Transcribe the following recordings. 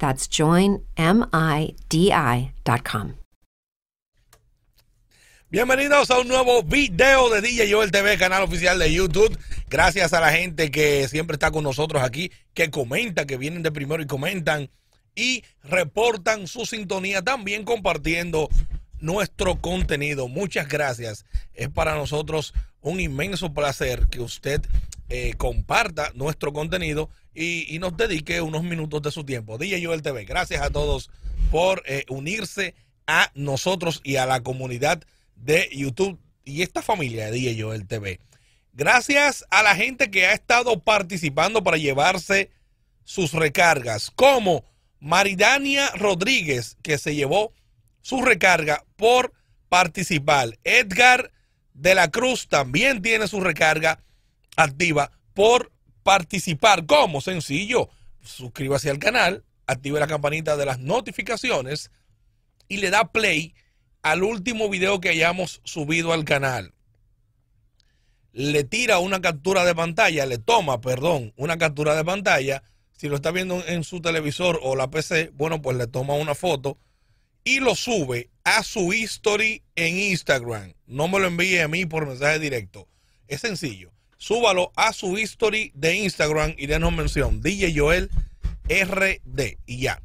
That's joinmidi.com. Bienvenidos a un nuevo video de DJ Joel TV, canal oficial de YouTube. Gracias a la gente que siempre está con nosotros aquí, que comenta, que vienen de primero y comentan y reportan su sintonía, también compartiendo nuestro contenido. Muchas gracias. Es para nosotros un inmenso placer que usted eh, comparta nuestro contenido y, y, nos dedique unos minutos de su tiempo. DJ Joel TV, gracias a todos por eh, unirse a nosotros y a la comunidad de YouTube y esta familia de DJ Joel TV. Gracias a la gente que ha estado participando para llevarse sus recargas, como Maridania Rodríguez, que se llevó su recarga por participar. Edgar de la Cruz también tiene su recarga activa por participar. ¿Cómo? Sencillo. Suscríbase al canal, active la campanita de las notificaciones y le da play al último video que hayamos subido al canal. Le tira una captura de pantalla, le toma, perdón, una captura de pantalla. Si lo está viendo en su televisor o la PC, bueno, pues le toma una foto y lo sube a su history en Instagram. No me lo envíe a mí por mensaje directo. Es sencillo. Súbalo a su history de Instagram y denos mención. DJ Joel RD. Y ya.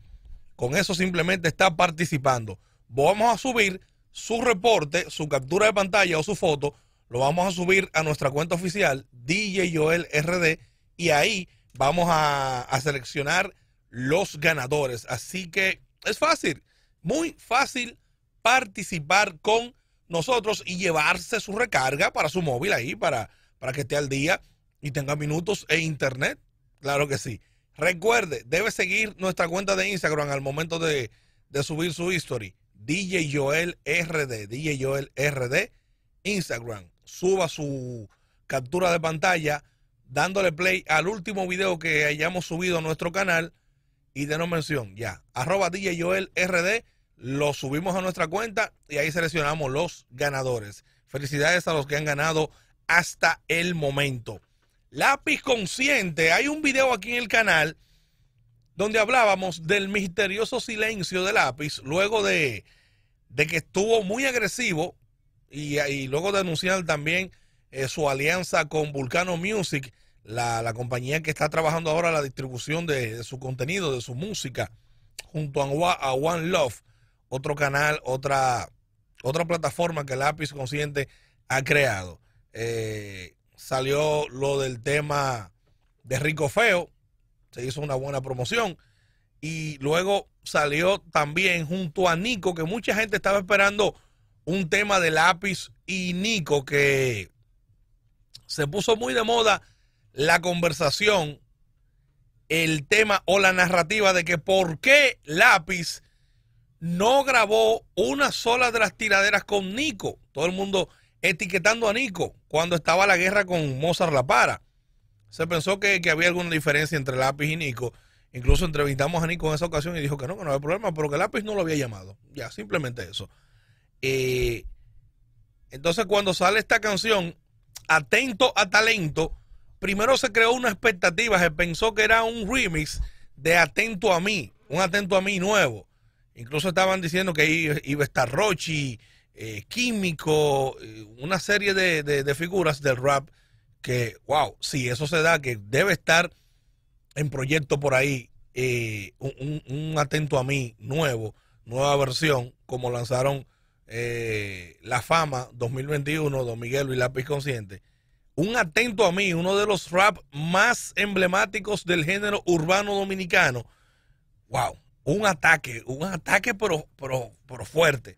Con eso simplemente está participando. Vamos a subir su reporte, su captura de pantalla o su foto. Lo vamos a subir a nuestra cuenta oficial, DJ Joel RD. Y ahí vamos a, a seleccionar los ganadores. Así que es fácil muy fácil participar con nosotros y llevarse su recarga para su móvil ahí, para, para que esté al día y tenga minutos e internet. Claro que sí. Recuerde, debe seguir nuestra cuenta de Instagram al momento de, subir su history. DJ Joel RD, DJ Joel RD, Instagram. Suba su captura de pantalla dándole play al último video que hayamos subido a nuestro canal y denos mención. Ya, arroba DJ Joel RD lo subimos a nuestra cuenta y ahí seleccionamos los ganadores. Felicidades a los que han ganado hasta el momento. Lápiz consciente, hay un video aquí en el canal donde hablábamos del misterioso silencio de lápiz luego de, de que estuvo muy agresivo y, luego de anunciar también eh, su alianza con Vulcano Music, la, la, compañía que está trabajando ahora la distribución de, de su contenido, de su música, junto a, a One Love otro canal, otra, otra plataforma que Lápiz Consciente ha creado. Eh, salió lo del tema de Rico Feo, se hizo una buena promoción. Y luego salió también junto a Nico, que mucha gente estaba esperando un tema de lápiz y Nico, que se puso muy de moda la conversación, el tema o la narrativa de que por qué lápiz no grabó una sola de las tiraderas con Nico. Todo el mundo etiquetando a Nico cuando estaba la guerra con Mozart La Para. Se pensó que, había alguna diferencia entre Lápiz y Nico. Incluso entrevistamos a Nico en esa ocasión y dijo que no, que no había problema, pero que Lápiz no lo había llamado. Ya, simplemente eso. Eh, entonces, cuando sale esta canción, Atento a Talento, primero se creó una expectativa, se pensó que era un remix de Atento a mí, un Atento a mí nuevo. Incluso estaban diciendo que iba a estar Rochi, eh, Químico, eh, una serie de, figuras del rap que, wow, si eso se da, que debe estar en proyecto por ahí eh, un, atento a mí nuevo, nueva versión, como lanzaron eh, la fama 2021, Don Miguelo y Lápiz Consciente. Un atento a mí, uno de los rap más emblemáticos del género urbano dominicano. Wow, un ataque, un ataque pero, pero, pero fuerte.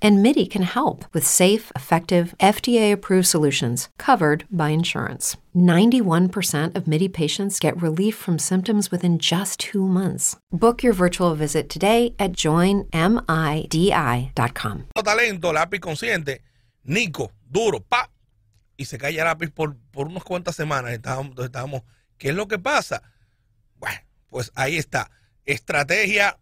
And MIDI can help with safe, effective, FDA approved solutions covered by insurance. 91% of MIDI patients get relief from symptoms within just two months. Book your virtual visit today at joinmidi.com. Talento, lápiz consciente, Nico, duro, pa. Y se el lápiz por, por unas cuantas semanas. Estábamos, estábamos, ¿qué es lo que pasa? Bueno, pues ahí está. Estrategia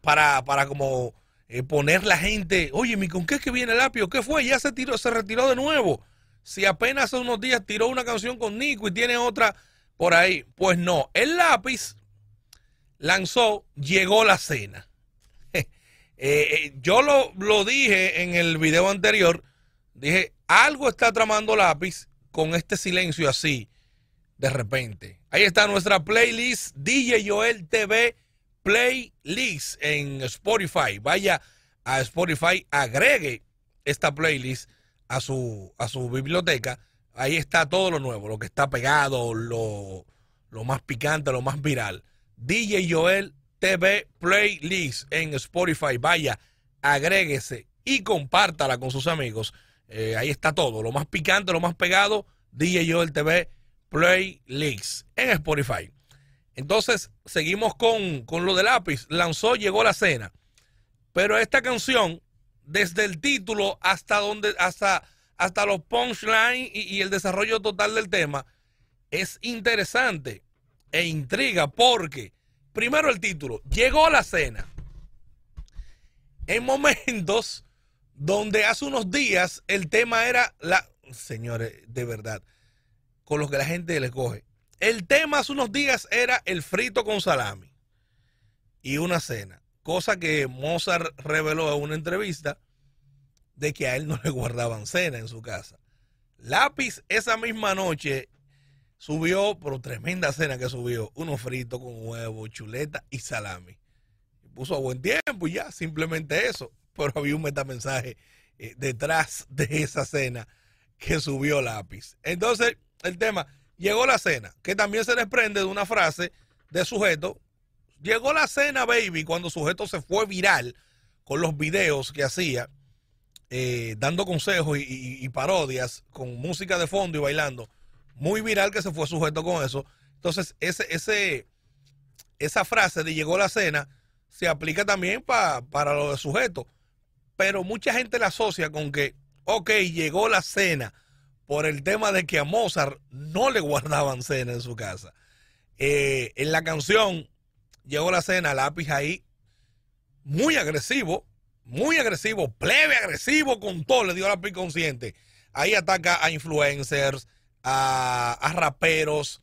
para, para como eh, poner la gente, oye, mi ¿con qué es que viene el apio? ¿Qué fue? Ya se tiró, se retiró de nuevo. Si apenas hace unos días tiró una canción con Nico y tiene otra por ahí. Pues no, el lápiz lanzó, llegó la cena. Eh, eh, yo lo, lo dije en el video anterior, dije, algo está tramando lápiz con este silencio así, de repente. Ahí está nuestra playlist DJ Joel TV Playlist en Spotify. Vaya a Spotify, agregue esta playlist a su, a su biblioteca. Ahí está todo lo nuevo, lo que está pegado, lo, lo más picante, lo más viral. DJ Joel TV Playlist en Spotify. Vaya, agréguese y compártala con sus amigos. Eh, ahí está todo, lo más picante, lo más pegado. DJ Joel TV Playlist en Spotify. Entonces, seguimos con, con lo de lápiz. Lanzó, llegó la cena. Pero esta canción, desde el título hasta donde, hasta, hasta los punchlines y, y el desarrollo total del tema, es interesante e intriga porque, primero el título, llegó la cena. En momentos donde hace unos días el tema era la, señores, de verdad, con lo que la gente le coge. El tema hace unos días era el frito con salami y una cena, cosa que Mozart reveló en una entrevista de que a él no le guardaban cena en su casa. Lápiz esa misma noche subió, pero tremenda cena que subió, unos fritos con huevo, chuleta y salami. Puso a buen tiempo y ya, simplemente eso. Pero había un metamensaje eh, detrás de esa cena que subió lápiz. Entonces, el tema, llegó la cena, que también se desprende de una frase de sujeto. Llegó la cena, baby, cuando sujeto se fue viral con los videos que hacía, eh, dando consejos y, y, parodias con música de fondo y bailando. Muy viral que se fue sujeto con eso. Entonces, ese, ese, esa frase de llegó la cena se aplica también pa, para lo de sujeto. Pero mucha gente la asocia con que, ok, llegó la cena por el tema de que a Mozart no le guardaban cena en su casa. Eh, en la canción llegó la cena, lápiz ahí, muy agresivo, muy agresivo, plebe agresivo con todo, le dio lápiz consciente. Ahí ataca a influencers, a, a, raperos,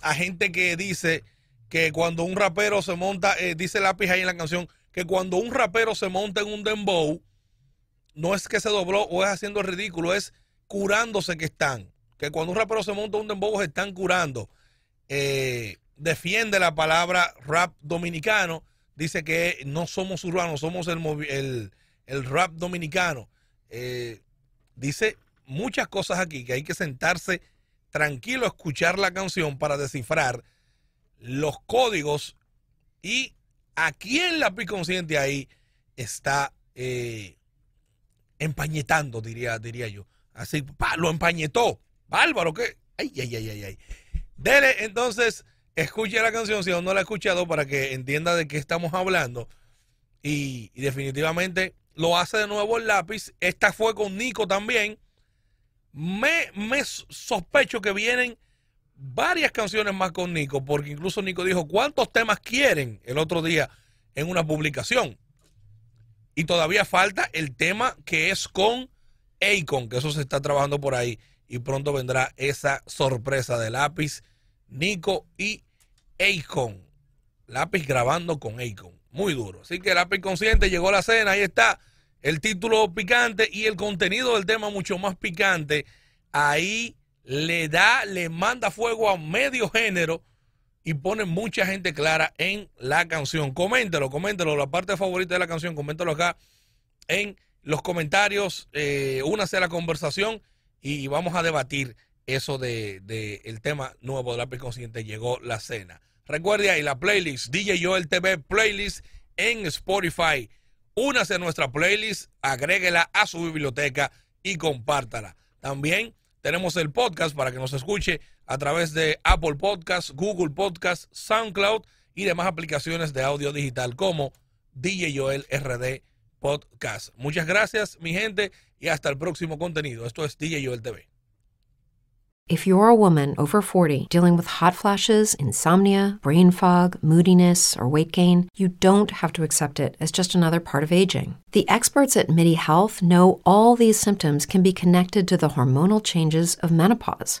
a gente que dice que cuando un rapero se monta, eh, dice lápiz ahí en la canción, que cuando un rapero se monta en un dembow, no es que se dobló o es haciendo el ridículo, es curándose que están. Que cuando un rapero se monta un dembow se están curando. Eh, defiende la palabra rap dominicano. Dice que no somos urbanos, somos el, el, el rap dominicano. Eh, dice muchas cosas aquí que hay que sentarse tranquilo a escuchar la canción para descifrar los códigos y a quién la consciente ahí está eh, empañetando, diría, diría yo. Así, pa, lo empañetó. Bárbaro, que. Ay, ay, ay, ay, ay. Dele, entonces, escuche la canción si aún no la ha escuchado para que entienda de qué estamos hablando. Y, y, definitivamente lo hace de nuevo el lápiz. Esta fue con Nico también. Me, me sospecho que vienen varias canciones más con Nico, porque incluso Nico dijo, ¿cuántos temas quieren el otro día en una publicación? Y todavía falta el tema que es con Akon, que eso se está trabajando por ahí y pronto vendrá esa sorpresa de lápiz, Nico y Akon. Lápiz grabando con Akon. muy duro. Así que lápiz consciente llegó la cena, ahí está el título picante y el contenido del tema mucho más picante. Ahí le da, le manda fuego a medio género y pone mucha gente clara en la canción. Coméntelo, coméntelo, la parte favorita de la canción, coméntelo acá en los comentarios, eh, únase a la conversación y vamos a debatir eso de, de el tema nuevo de lápiz consciente. Llegó la cena. Recuerde ahí la playlist DJ Joel TV playlist en Spotify. Únase a nuestra playlist, agréguela a su biblioteca y compártala. También tenemos el podcast para que nos escuche a través de Apple Podcast, Google Podcast, SoundCloud y demás aplicaciones de audio digital como DJ Joel RD Podcast. Muchas gracias, mi gente, y hasta el próximo contenido. Esto es DJ Joel TV. If you're a woman over 40 dealing with hot flashes, insomnia, brain fog, moodiness, or weight gain, you don't have to accept it as just another part of aging. The experts at MIDI Health know all these symptoms can be connected to the hormonal changes of menopause.